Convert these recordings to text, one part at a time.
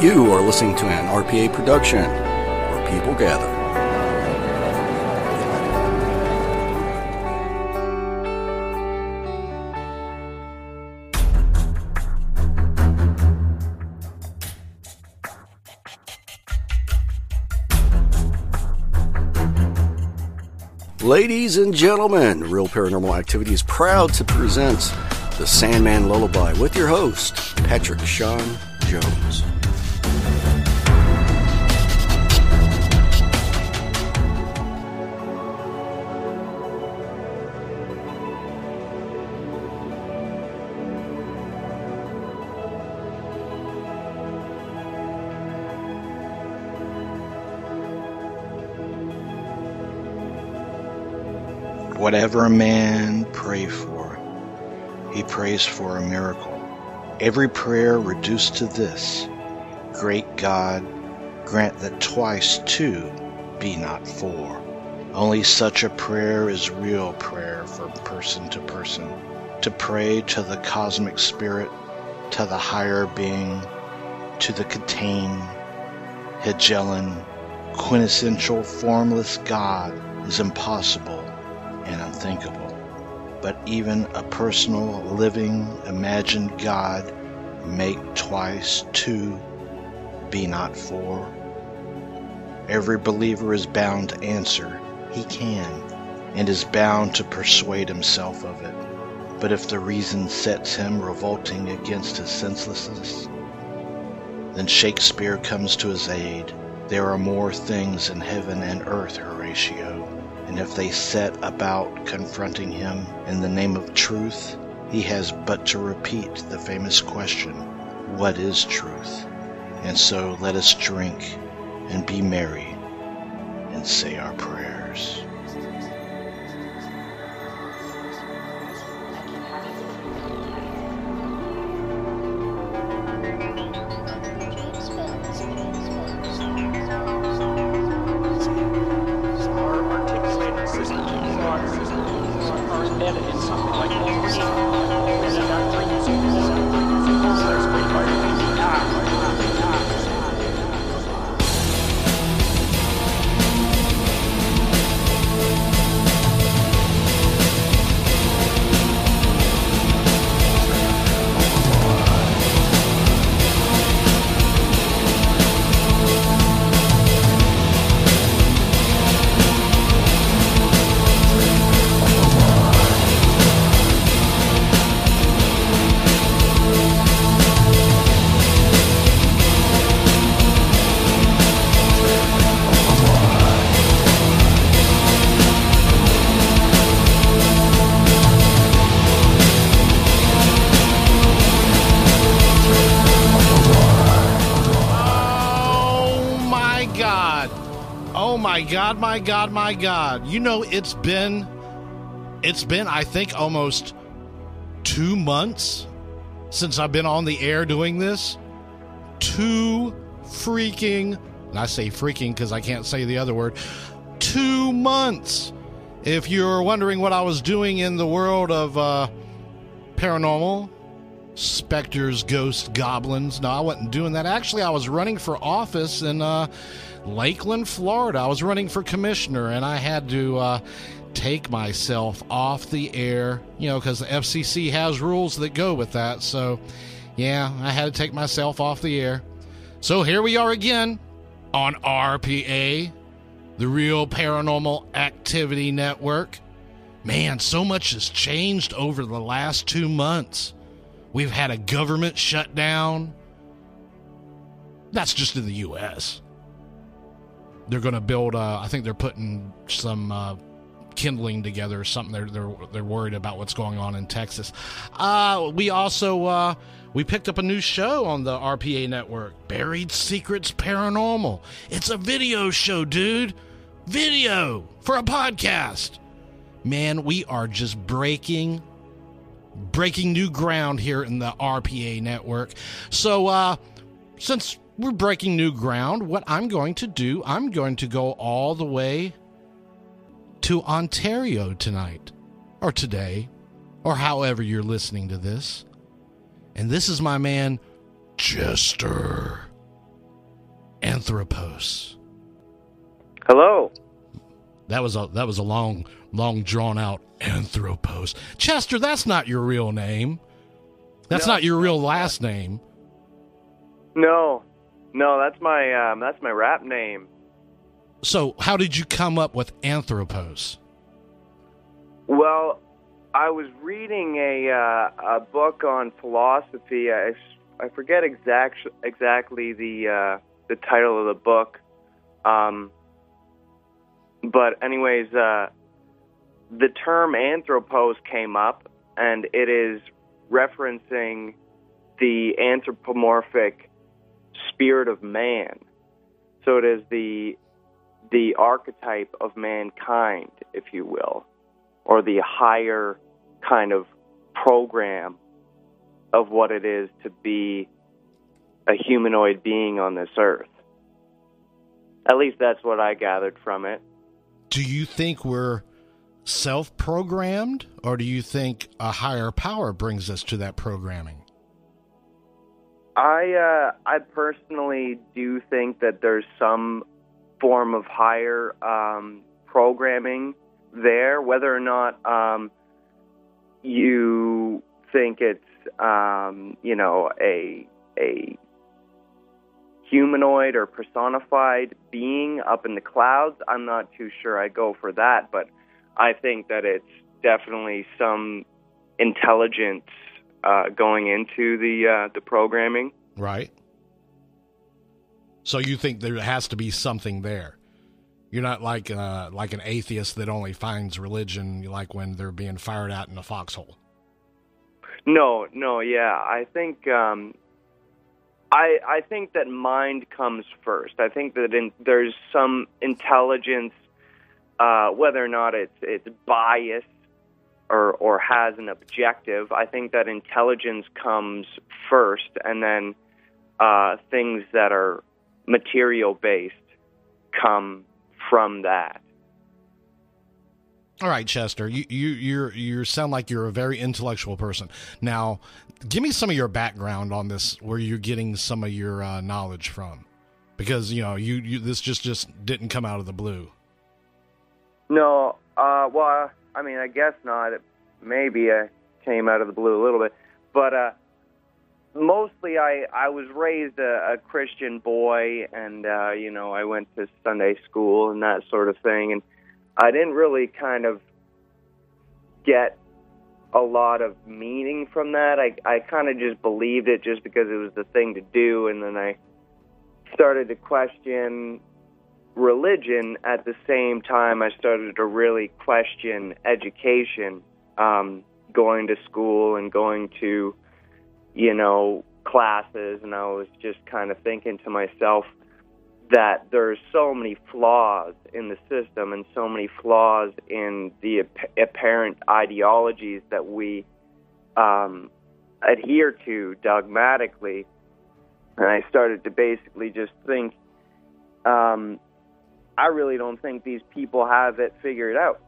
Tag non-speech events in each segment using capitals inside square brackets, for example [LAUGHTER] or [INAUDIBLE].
You are listening to an RPA production where people gather. Ladies and gentlemen, Real Paranormal Activity is proud to present the Sandman Lullaby with your host, Patrick Sean Jones. Whatever a man pray for, he prays for a miracle. Every prayer reduced to this Great God, grant that twice two be not four. Only such a prayer is real prayer from person to person. To pray to the cosmic spirit, to the higher being, to the contained, Hegelian, quintessential formless God is impossible and unthinkable. But even a personal, living, imagined God make twice two be not four. Every believer is bound to answer, he can, and is bound to persuade himself of it. But if the reason sets him revolting against his senselessness, then Shakespeare comes to his aid. There are more things in heaven and earth, Horatio and if they set about confronting him in the name of truth, he has but to repeat the famous question, What is truth? And so let us drink and be merry and say our prayers. God, my God, my God. You know, it's been, it's been, I think, almost two months since I've been on the air doing this. Two freaking, and I say freaking because I can't say the other word, two months. If you're wondering what I was doing in the world of uh, paranormal, specters, ghosts, goblins. No, I wasn't doing that. Actually, I was running for office in uh, Lakeland, Florida. I was running for commissioner, and I had to uh, take myself off the air, you know, because the FCC has rules that go with that. So, yeah, I had to take myself off the air. So here we are again on RPA, the Real Paranormal Activity Network. Man, so much has changed over the last two months. We've had a government shutdown. That's just in the U.S. They're going to build, uh, I think they're putting some uh, kindling together or something. They're they're they're worried about what's going on in Texas. Uh, we also uh, we picked up a new show on the RPA network, Buried Secrets Paranormal. It's a video show, dude. Video for a podcast. Man, we are just breaking breaking new ground here in the RPA network. So uh since we're breaking new ground, what I'm going to do, I'm going to go all the way to Ontario tonight, or today, or however you're listening to this. And this is my man, Chester Anthropos. Hello. That was a that was a long, long drawn out Anthropos. Chester, that's not your real name. That's No. not your real last name. No, no, that's my um, that's my rap name. So, how did you come up with Anthropos? Well, I was reading a uh, a book on philosophy. I, I forget exact exactly the uh, the title of the book. Um, but anyways, uh, the term anthropos came up, and it is referencing the anthropomorphic spirit of man. So it is the the archetype of mankind, if you will, or the higher kind of program of what it is to be a humanoid being on this earth. At least that's what I gathered from it. Do you think we're self programmed, or do you think a higher power brings us to that programming? I uh, I personally do think that there's some form of higher um, programming there, whether or not um, you think it's um, you know a a humanoid or personified being up in the clouds. I'm not too sure I go for that, but I think that it's definitely some intelligence uh, going into the uh, the programming. Right. So you think there has to be something there. You're not like uh, like an atheist that only finds religion like when they're being fired out in a foxhole. No, no, yeah. I think um, I I think that mind comes first. I think that in, there's some intelligence, uh, whether or not it's it's biased or or has an objective. I think that intelligence comes first, and then uh, things that are material based come from that. All right, Chester, you you you you sound like you're a very intellectual person. Now, give me some of your background on this, where you're getting some of your uh, knowledge from, because you know you, you this just just didn't come out of the blue. No, uh, well, I mean, I guess not. Maybe I came out of the blue a little bit, but uh, mostly I I was raised a, a Christian boy, and uh, you know I went to Sunday school and that sort of thing, and I didn't really kind of get a lot of meaning from that. I I kind of just believed it just because it was the thing to do, and then I started to question religion at the same time I started to really question education, um, going to school and going to, you know, classes, and I was just kind of thinking to myself that there's so many flaws in the system and so many flaws in the ap- apparent ideologies that we um, adhere to dogmatically. And I started to basically just think, um, I really don't think these people have it figured out.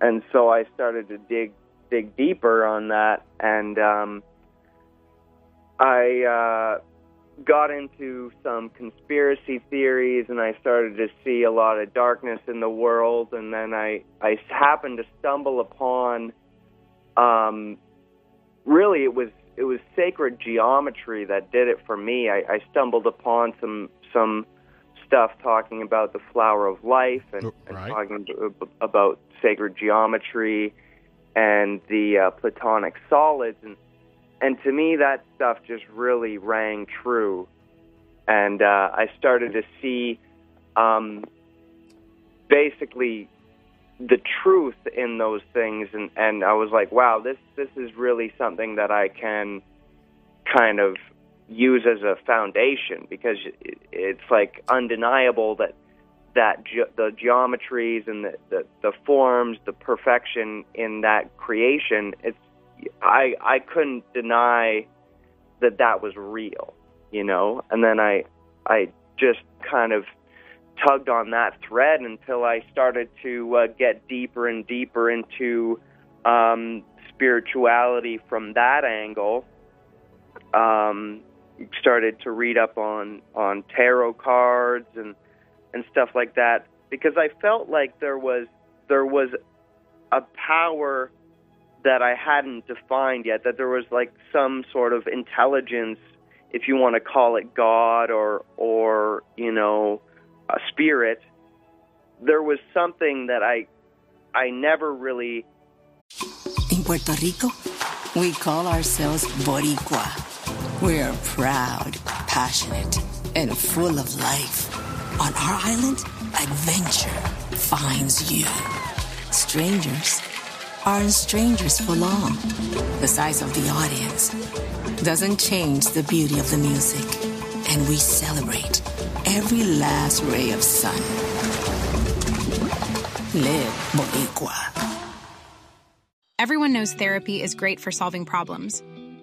And so I started to dig dig deeper on that, and um, I uh, got into some conspiracy theories, and I started to see a lot of darkness in the world. And then I I happened to stumble upon, um, really it was it was sacred geometry that did it for me. I, I stumbled upon some some stuff talking about the flower of life and, and talking about sacred geometry and the uh, platonic solids. And and to me that stuff just really rang true. And uh, I started to see um, basically the truth in those things. And and I was like wow this this is really something that I can kind of use as a foundation because it's like undeniable that that ge- the geometries and the, the the forms the perfection in that creation it's I I couldn't deny that that was real you know and then I I just kind of tugged on that thread until I started to uh, get deeper and deeper into um, spirituality from that angle. Um, started to read up on on tarot cards and and stuff like that because I felt like there was there was a power that I hadn't defined yet that there was like some sort of intelligence if you want to call it God or or you know a spirit, there was something that I I never really. In Puerto Rico, we call ourselves Boricua. We're proud, passionate, and full of life. On our island, adventure finds you. Strangers aren't strangers for long. The size of the audience doesn't change the beauty of the music, and we celebrate every last ray of sun. Live Boricua. Everyone knows therapy is great for solving problems,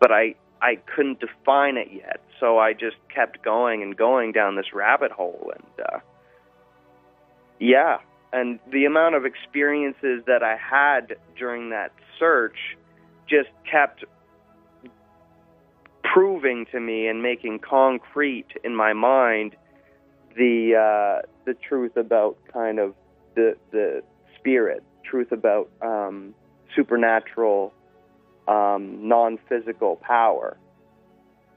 but I I couldn't define it yet. So I just kept going and going down this rabbit hole, and uh, yeah, and the amount of experiences that I had during that search just kept proving to me and making concrete in my mind the uh, the truth about kind of the the spirit, truth about um, supernatural, um, non-physical power,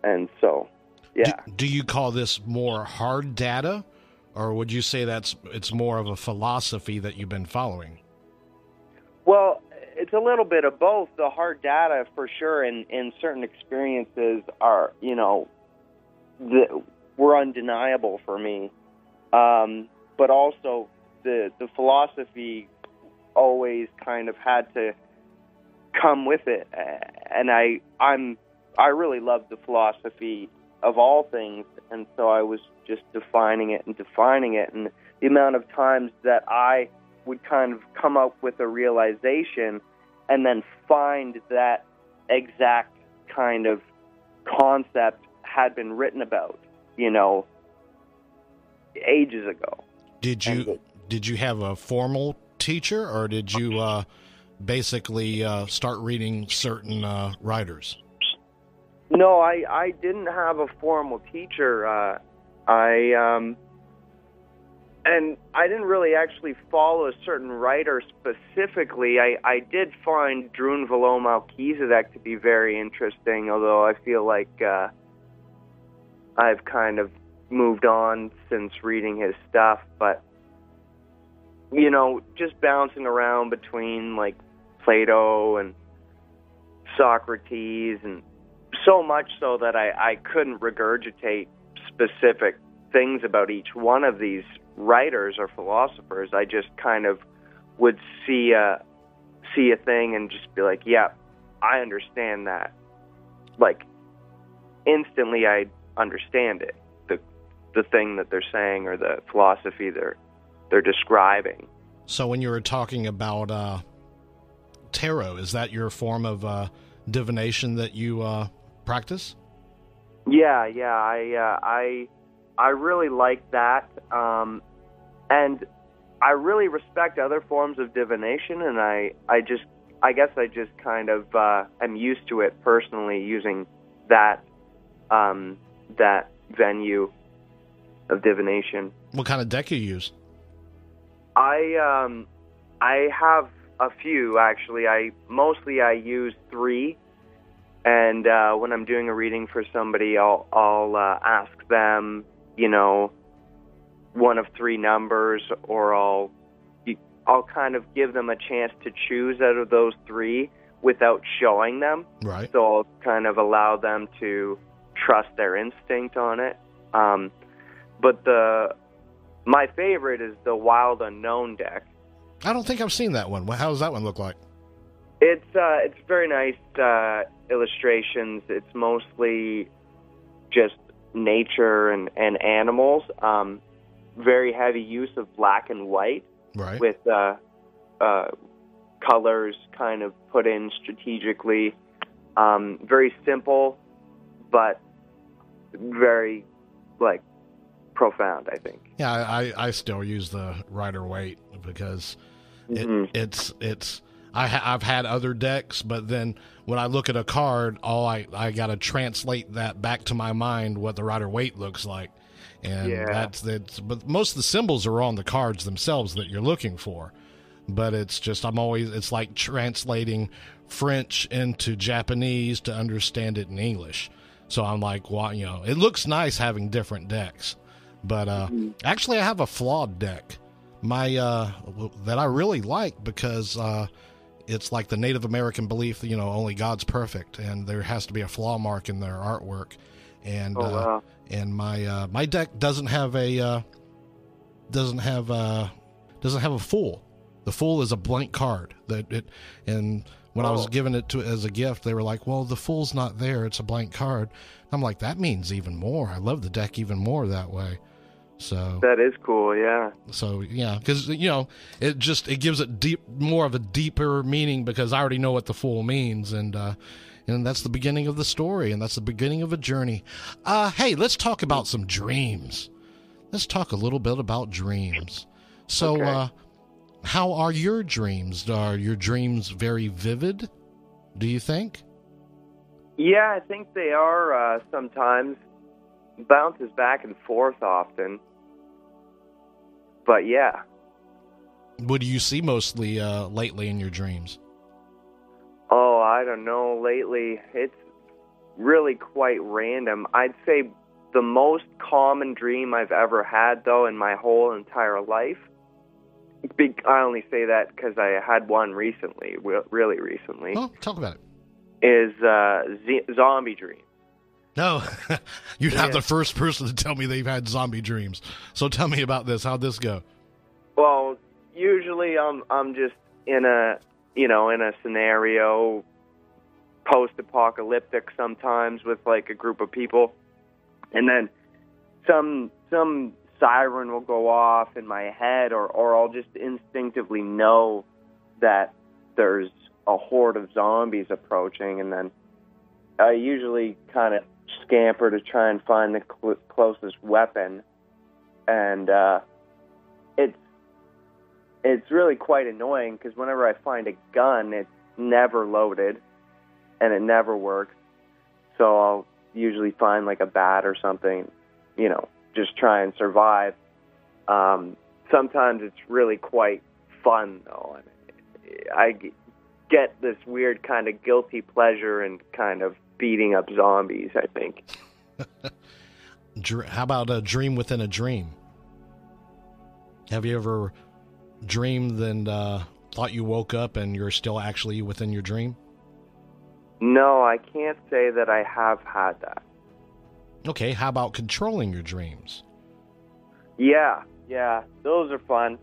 and so yeah. Do, do you call this more hard data, or would you say that's it's more of a philosophy that you've been following? Well, it's a little bit of both. The hard data, for sure, in in certain experiences are you know, the, were undeniable for me, um, but also the the philosophy always kind of had to come with it, and I I'm I really love the philosophy of all things, and so I was just defining it and defining it, and the amount of times that I would kind of come up with a realization and then find that exact kind of concept had been written about, you know, ages ago. Did you did you have a formal teacher, or did you uh, basically uh, start reading certain uh, writers? No, I I didn't have a formal teacher. Uh, I um, and I didn't really actually follow a certain writer specifically. I I did find Drunvalo Melchizedek to be very interesting, although I feel like uh, I've kind of moved on since reading his stuff. But you know, just bouncing around between like Plato and Socrates and so much so that I, I couldn't regurgitate specific things about each one of these writers or philosophers. I just kind of would see a see a thing and just be like, "Yeah, I understand that." Like instantly, I understand it. The the thing that they're saying or the philosophy they're they're describing. So when you were talking about uh, tarot, is that your form of uh, divination that you uh, practice? Yeah, yeah, I uh, I I really like that, um, and I really respect other forms of divination, and I I just I guess I just kind of uh, am used to it personally using that um, that venue of divination. What kind of deck you use? I um, I have a few actually. I mostly I use three, and uh, when I'm doing a reading for somebody, I'll I'll uh, ask them, you know, one of three numbers, or I'll I'll kind of give them a chance to choose out of those three without showing them. Right. So I'll kind of allow them to trust their instinct on it. Um, but the my favorite is the Wild Unknown deck. I don't think I've seen that one. How does that one look like? It's uh, it's very nice uh, illustrations. It's mostly just nature and and animals. Um, very heavy use of black and white Right. with uh, uh, colors kind of put in strategically. Um, very simple, but very like profound. I think. Yeah, I, I still use the Rider Waite because it, Mhm. it's it's I ha- I've had other decks, but then when I look at a card, all I I got to translate that back to my mind what the Rider Waite looks like, and Yeah. that's that's. But most of the symbols are on the cards themselves that you're looking for. But it's just I'm always it's like translating French into Japanese to understand it in English. So I'm like, well, you know, it looks nice having different decks, but uh, actually I have a flawed deck, my uh, that I really like because uh, it's like the Native American belief that you know only God's perfect and there has to be a flaw mark in their artwork, and Oh, uh, and my uh, my deck doesn't have a uh, doesn't have a doesn't have a fool. The fool is a blank card that it and when I was Oh. given it to as a gift, they were like, "Well, the fool's not there; it's a blank card." I'm like, "That means even more. I love the deck even more that way." So That is cool. Yeah. so yeah, because you know it just it gives it deep more of a deeper meaning because I already know what the fool means, and uh, and that's the beginning of the story, and that's the beginning of a journey. Uh, hey, let's talk about some dreams. Let's talk a little bit about dreams. So, Okay. uh, how are your dreams? Are your dreams very vivid? Do you think? Yeah, I think they are uh, sometimes. Bounces back and forth often. But yeah. What do you see mostly uh, lately in your dreams? Oh, I don't know. Lately, it's really quite random. I'd say the most common dream I've ever had, though, in my whole entire life. I only say that because I had one recently, re- really recently, Oh, talk about it. is uh, z- zombie dream. No, [LAUGHS] you're not Yeah. the first person to tell me they've had zombie dreams. So tell me about this. How'd this go? Well, usually I'm I'm just in a you know in a scenario post-apocalyptic sometimes with like a group of people, and then some some siren will go off in my head, or or I'll just instinctively know that there's a horde of zombies approaching, and then I usually kind of scamper to try and find the cl- closest weapon, and uh, it's it's really quite annoying because whenever I find a gun, it's never loaded, and it never works. So I'll usually find like a bat or something, you know, just try and survive. Um, sometimes it's really quite fun though, I g- get this weird kind of guilty pleasure in kind of beating up zombies. I think. [LAUGHS] How about a dream within a dream? Have you ever dreamed and uh, thought you woke up and you're still actually within your dream? No, I can't say that I have had that. Okay, how about controlling your dreams? Yeah, yeah, those are fun.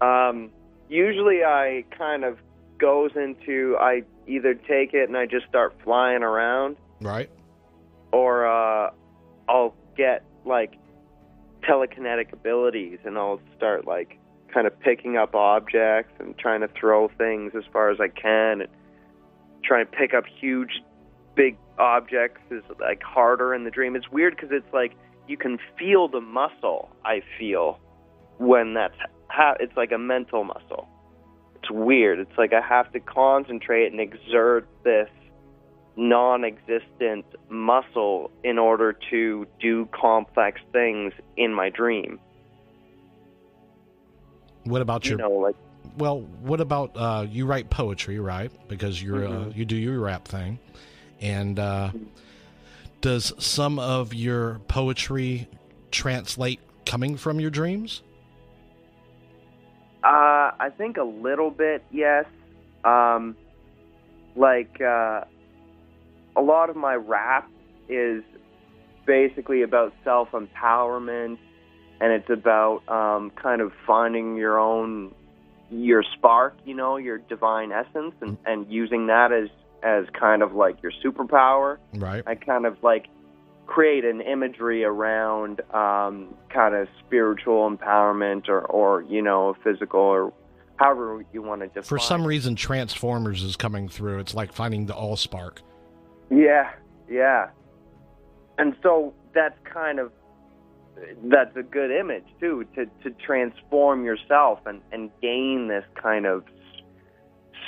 Um, usually, I kind of goes into I either take it and I just start flying around, Right? or uh, I'll get like telekinetic abilities and I'll start like kind of picking up objects and trying to throw things as far as I can and try and pick up huge, big objects is like harder in the dream. It's weird because it's like you can feel the muscle. I feel when that's ha- it's like a mental muscle. It's weird. It's like I have to concentrate and exert this non-existent muscle in order to do complex things in my dream. What about You know, like well, what about uh, you write poetry, right? Because you're uh, Mhm. you do your rap thing, and uh, does some of your poetry translate coming from your dreams? Uh, I think a little bit, yes. Um, like uh, a lot of my rap is basically about self empowerment, and it's about um, kind of finding your own your spark, you know, your divine essence, and, and using that as as kind of like your superpower. Right. I kind of like create an imagery around um, kind of spiritual empowerment or, or you know physical or however you want to define. For some reason, Transformers is coming through. It's like finding the All Spark. Yeah, yeah. And so that's kind of that's a good image too to to transform yourself and and gain this kind of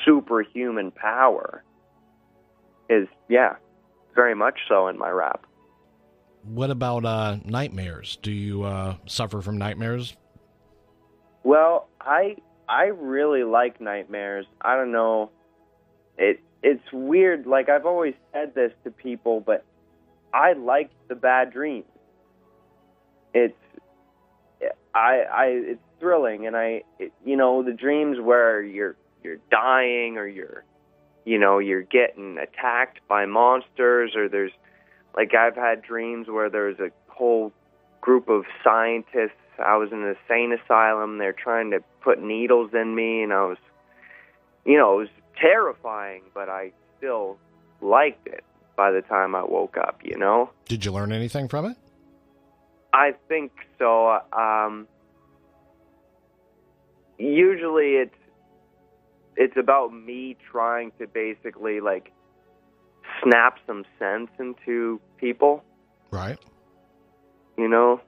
superhuman power. Is yeah, very much so in my rap. What about uh, nightmares? Do you uh, suffer from nightmares? Well, I I really like nightmares. I don't know. It it's weird. Like I've always said this to people, but I like the bad dreams. It's I I it's thrilling, and I it, you know the dreams where you're you're dying or you're you know you're getting attacked by monsters or there's like I've had dreams where there's a whole group of scientists. I was in an insane asylum. They're trying to put needles in me, and I was, you know, it was terrifying, but I still liked it by the time I woke up, you know? Did you learn anything from it? I think so. Um, usually it's it's about me trying to basically like snap some sense into people. Right. you know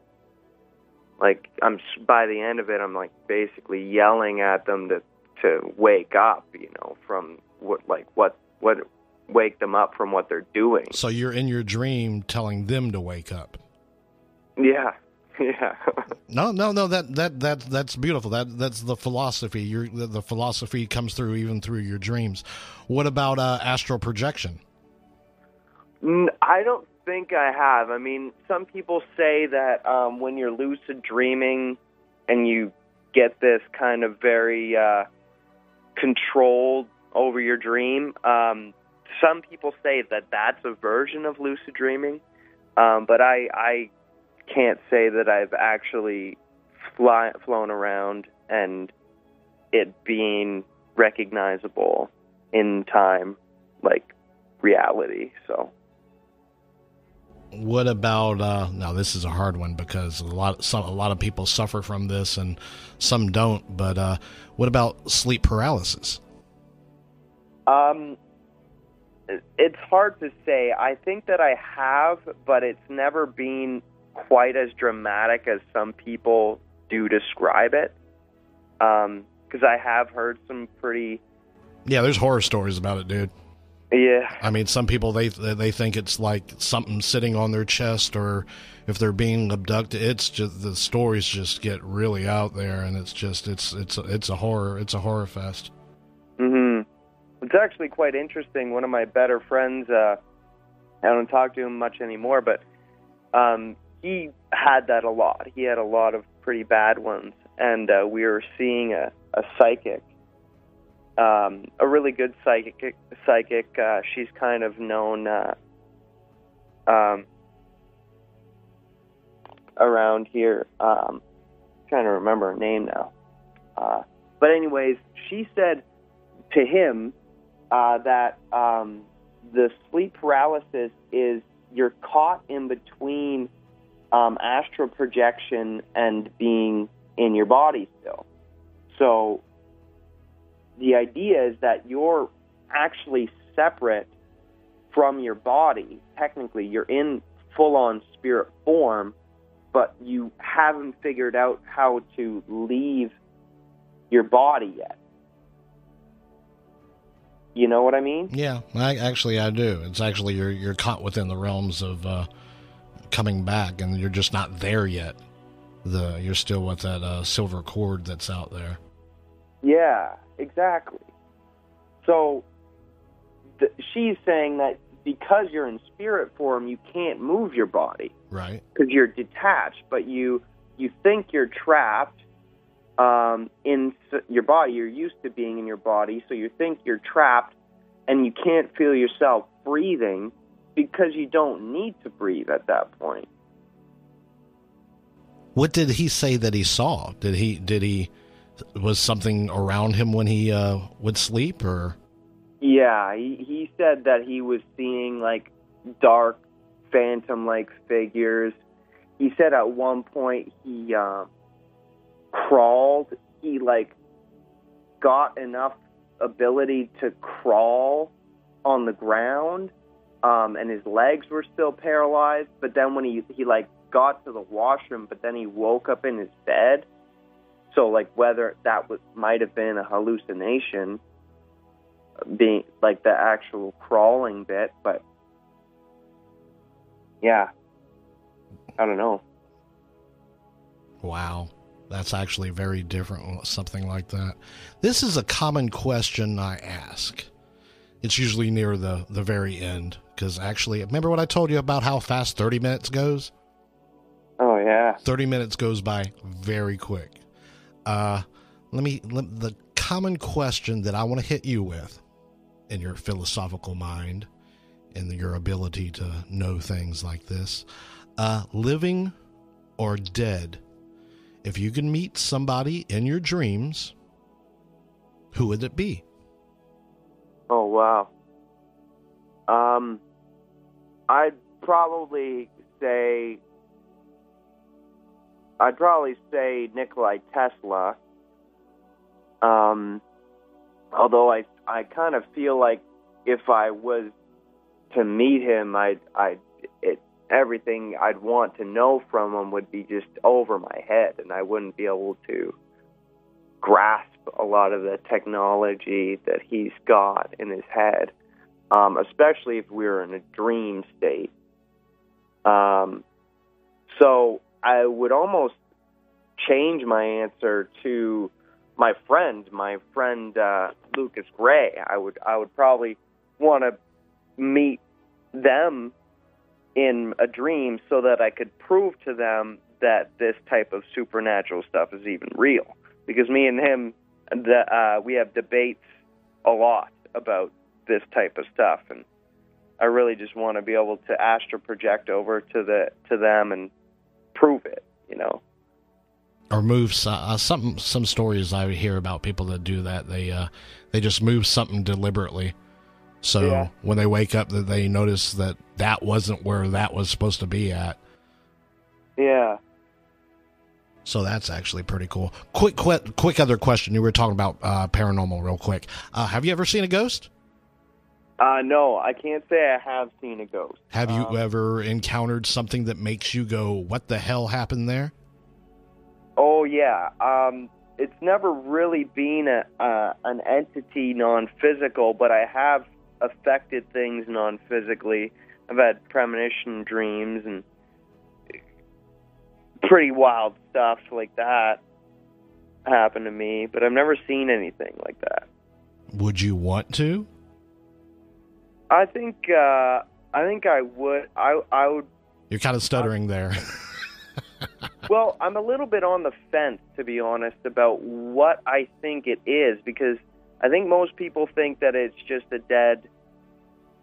like i'm by the end of it i'm like basically yelling at them to to wake up you know from what like what what wake them up from what they're doing So you're in your dream telling them to wake up. yeah [LAUGHS] yeah No, no, no. That that that that's beautiful. That that's the philosophy. Your the, the philosophy comes through even through your dreams. What about uh, astral projection? I don't think i have. I mean some people say that um when you're lucid dreaming and you get this kind of very uh controlled over your dream um some people say that that's a version of lucid dreaming um but i i can't say that i've actually fly, flown around and it being recognizable in time like reality so What about uh, now? This is a hard one because a lot some a lot of people suffer from this and some don't. But uh, what about sleep paralysis? Um, it's hard to say. I think that I have, but it's never been quite as dramatic as some people do describe it. Um, because I have heard some pretty, Yeah, there's horror stories about it, dude. Yeah, I mean, some people they they think it's like something sitting on their chest, or if they're being abducted. It's just the stories just get really out there, and it's just it's it's it's a horror. It's a horror fest. hmm It's actually quite interesting. One of my better friends, uh, I don't talk to him much anymore, but um, he had that a lot. He had a lot of pretty bad ones, and uh, we were seeing a, a psychic, um, a really good psychic. Psychic. Uh, she's kind of known uh, um, around here. Um, trying to remember her name now. Uh, but anyways, she said to him uh, that um, the sleep paralysis is you're caught in between um, astral projection and being in your body still. So the idea is that you're actually separate from your body. Technically, you're in full on spirit form, but you haven't figured out how to leave your body yet. You know what I mean? Yeah, I, actually, I do. It's actually you're you're caught within the realms of uh, coming back, and you're just not there yet. The you're still with that uh, silver cord that's out there. Yeah, exactly. So th- she's saying that because you're in spirit form, you can't move your body Right. because you're detached, but you you think you're trapped um, in your body. You're used to being in your body, so you think you're trapped, and you can't feel yourself breathing because you don't need to breathe at that point. What did he say that he saw? Did he did he was something around him when he uh, would sleep or Yeah, he, he said that he was seeing like dark phantom like figures. He said at one point he um crawled. He like got enough ability to crawl on the ground, um, and his legs were still paralyzed. But then when he he like got to the washroom, but then he woke up in his bed. So like whether that was might have been a hallucination, being like the actual crawling bit, but yeah, I don't know. Wow. That's actually very different, uh, something like that. This is a common question I ask. It's usually near the, the very end. Because actually, remember what I told you about how fast 30 minutes goes? Oh yeah, 30 minutes goes by very quick. Uh, let me, let, the common question that I want to hit you with in your philosophical mind and your ability to know things like this uh, living or dead? If you can meet somebody in your dreams, who would it be? Oh wow. Um, I'd probably say I'd probably say Nikolai Tesla. Um, although I I kind of feel like if I was to meet him, I'd I'd it everything I'd want to know from him would be just over my head, and I wouldn't be able to grasp a lot of the technology that he's got in his head, um, especially if we were in a dream state. Um, so I would almost change my answer to my friend, my friend uh, Lucas Gray. I would I would probably want to meet them in a dream so that I could prove to them that this type of supernatural stuff is even real. Because me and him, the, uh, we have debates a lot about this type of stuff, and I really just want to be able to astral project over to the to them and prove it. You know. or move uh, some some stories I hear about people that do that they uh they just move something deliberately so Yeah. when they wake up that they notice that that wasn't where that was supposed to be at Yeah. so that's actually pretty cool quick quick quick other question you were talking about uh paranormal real quick uh have you ever seen a ghost Uh, no, I can't say I have seen a ghost. have you Um, ever encountered something that makes you go what the hell happened there Oh yeah. Um, it's never really been a uh, an entity non-physical, but I have affected things non-physically. I've had premonition dreams and pretty wild stuff like that happen to me, but I've never seen anything like that. would you want to I think uh, I think I would. I I would you're kind of stuttering there [LAUGHS] Well, I'm a little bit on the fence, to be honest, about what I think it is because I think most people think that it's just a dead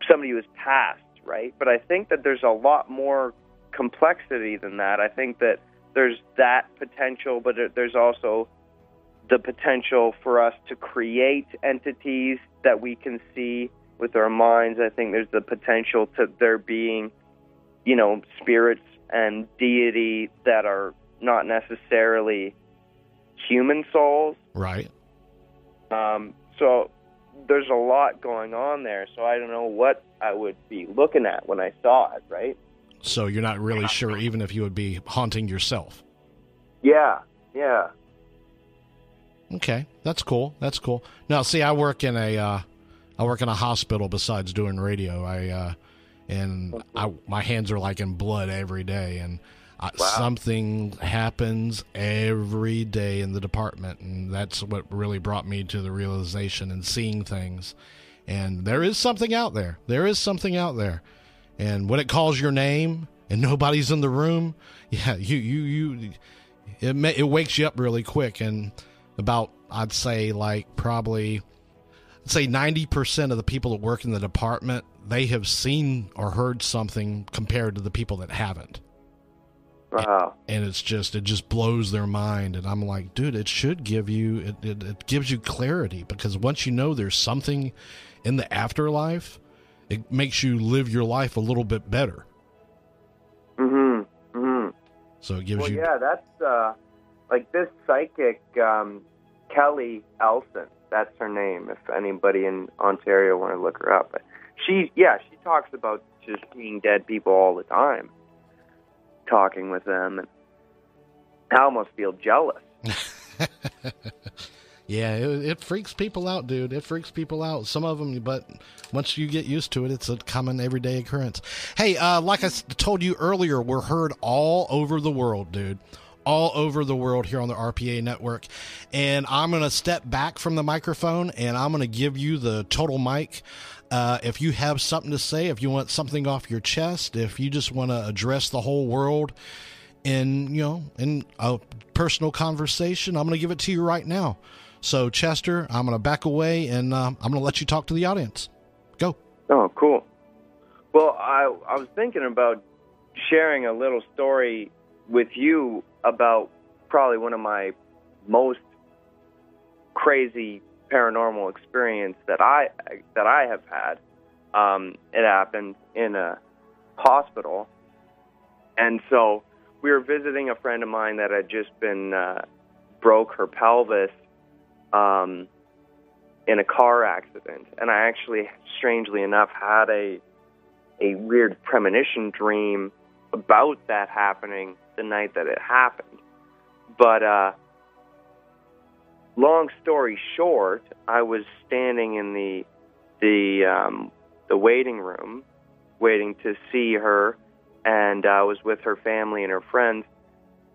somebody who's passed, right? But I think that there's a lot more complexity than that. I think that there's that potential, but there's also the potential for us to create entities that we can see with our minds. I think there's the potential to there being, you know, spirits and deity that are not necessarily human souls. right Um, so there's a lot going on there. So I don't know what I would be looking at when I saw it, right? so you're not really sure even if you would be haunting yourself Yeah, yeah. Okay, that's cool. That's cool. Now, see, I work in a, uh, I work in a hospital besides doing radio. I, uh, and I, my hands are like in blood every day, and I, something happens every day in the department, and that's what really brought me to the realization and seeing things. And there is something out there. There is something out there. And when it calls your name and nobody's in the room, [LAUGHS] yeah, you you you it may, it wakes you up really quick. And about I'd say like probably say ninety percent of the people that work in the department they have seen or heard something compared to the people that haven't. Wow. And it's just it just blows their mind and I'm like, dude, it should give you it, it, it gives you clarity because once you know there's something in the afterlife, it makes you live your life a little bit better. mm-hmm mm-hmm So it gives Well, you yeah, that's uh, like this psychic um, Kelly Elson. That's her name. If anybody in Ontario want to look her up, but she, yeah, she talks about just seeing dead people all the time, talking with them, and I almost feel jealous. [LAUGHS] Yeah, it, it freaks people out, dude. It freaks people out. Some of them, but once you get used to it, it's a common everyday occurrence. Hey, uh, like I told you earlier, we're heard all over the world, dude. All over the world here on the RPA network. And I'm going to step back from the microphone and I'm going to give you the total mic. Uh, if you have something to say, if you want something off your chest, if you just want to address the whole world in, you know, in a personal conversation, I'm going to give it to you right now. So, Chester, I'm going to back away and uh, I'm going to let you talk to the audience. Go. Oh, cool. Well, I I was thinking about sharing a little story with you about probably one of my most crazy paranormal experience that I that I have had. Um, it happened in a hospital, and so we were visiting a friend of mine that had just been uh, broke her pelvis um, in a car accident, and I actually, strangely enough, had a a weird premonition dream about that happening the night that it happened. But uh, long story short, I was standing in the the um, the waiting room, waiting to see her, and I was with her family and her friends,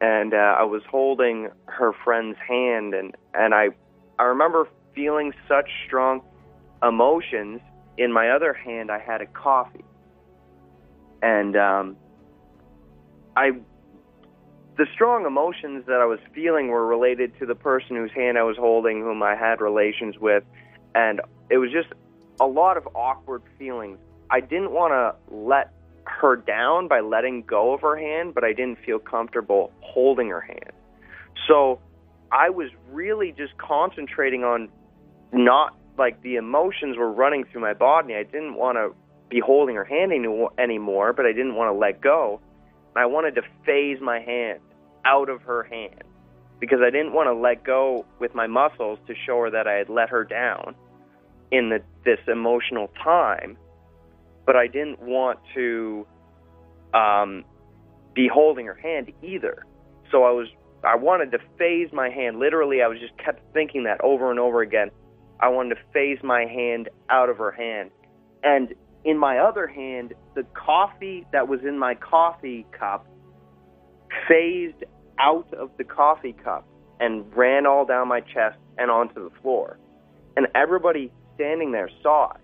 and uh, I was holding her friend's hand, and and I I remember feeling such strong emotions. In my other hand, I had a coffee, and um, I the strong emotions that I was feeling were related to the person whose hand I was holding, whom I had relations with, and it was just a lot of awkward feelings. I didn't want to let her down by letting go of her hand, but I didn't feel comfortable holding her hand. So I was really just concentrating on not like the emotions were running through my body. I didn't want to be holding her hand any, anymore, but I didn't want to let go. I wanted to phase my hand out of her hand because I didn't want to let go with my muscles to show her that I had let her down in the, this emotional time, but I didn't want to um, be holding her hand either. So I was I wanted to phase my hand. Literally, I was just kept thinking that over and over again. I wanted to phase my hand out of her hand, and in my other hand, the coffee that was in my coffee cup phased out of the coffee cup and ran all down my chest and onto the floor. And everybody standing there saw it.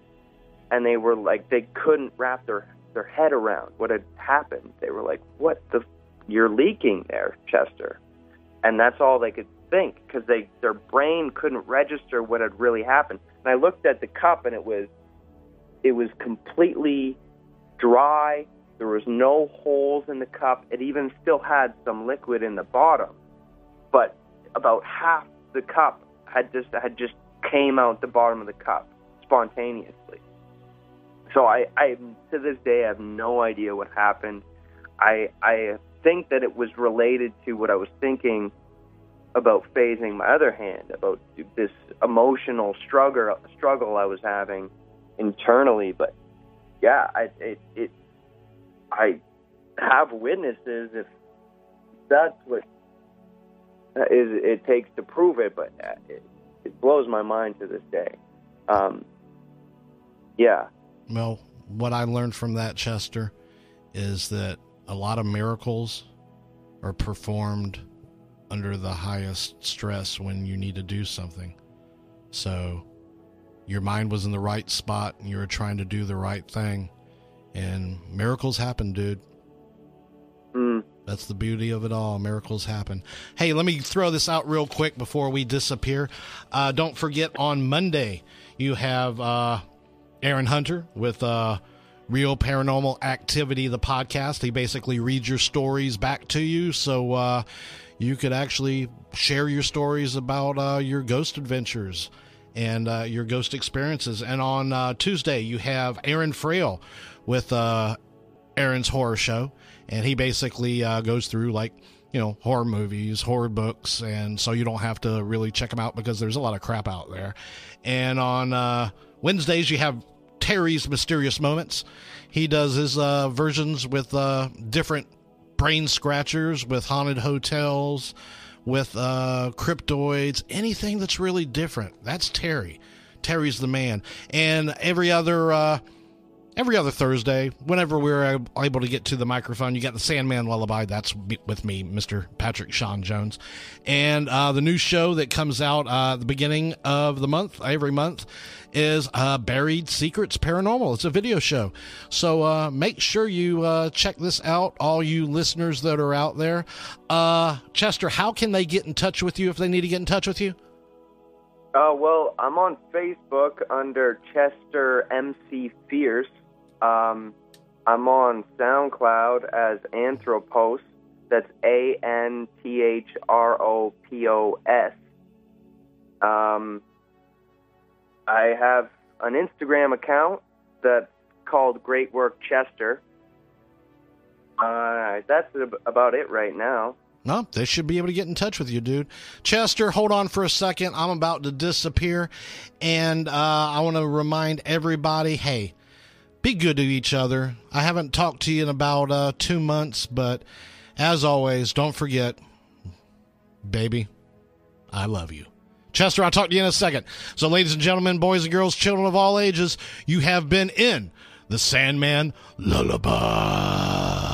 And they were like, they couldn't wrap their, their head around what had happened. They were like, what the, you're leaking there, Chester. And that's all they could think because they, their brain couldn't register what had really happened. And I looked at the cup and it was, it was completely dry. There was no holes in the cup. It even still had some liquid in the bottom, but about half the cup had just had just came out the bottom of the cup spontaneously. So I, I to this day I have no idea what happened. I I think that it was related to what I was thinking about phasing my other hand, about this emotional struggle struggle I was having internally. But yeah, I it, it I have witnesses if that's what is it takes to prove it, but it, it blows my mind to this day. Um, yeah, Well, what I learned from that, Chester, is that a lot of miracles are performed under the highest stress when you need to do something. So your mind was in the right spot and you were trying to do the right thing. And miracles happen, dude. Mm. That's the beauty of it all. Miracles happen. Hey, let me throw this out real quick before we disappear. Uh, don't forget on Monday, you have uh, Aaron Hunter with uh, Real Paranormal Activity, the podcast. He basically reads your stories back to you. So uh, you could actually share your stories about uh, your ghost adventures and uh, your ghost experiences. And on uh, Tuesday, you have Aaron Frail with uh, Aaron's Horror Show. And he basically uh, goes through like, you know, horror movies, horror books. And so you don't have to really check them out because there's a lot of crap out there. And on uh, Wednesdays, you have Terry's Mysterious Moments. He does his uh, versions with uh, different brain scratchers, with haunted hotels, with uh, cryptoids, anything that's really different. That's Terry. Terry's the man. And every other uh, every other Thursday, whenever we're able to get to the microphone, you got the Sandman Lullaby. That's with me, Mr. Patrick Sean Jones. And uh, the new show that comes out uh, the beginning of the month, every month, is uh, Buried Secrets Paranormal. It's a video show. So uh, make sure you uh, check this out, all you listeners that are out there. Uh, Chester, how can they get in touch with you if they need to get in touch with you? Well, I'm on Facebook under Chester MC Fierce. Um, I'm on SoundCloud as Anthropos. That's A N T H R O P O S. Um, I have an Instagram account that's called Great Work Chester. Uh, that's about it right now. No, they should be able to get in touch with you, dude. Chester, hold on for a second. I'm about to disappear. And uh, I want to remind everybody hey, be good to each other. I haven't talked to you in about uh, two months, but as always, don't forget, baby, I love you. Chester, I'll talk to you in a second. So, ladies and gentlemen, boys and girls, children of all ages, you have been in the Sandman Lullaby.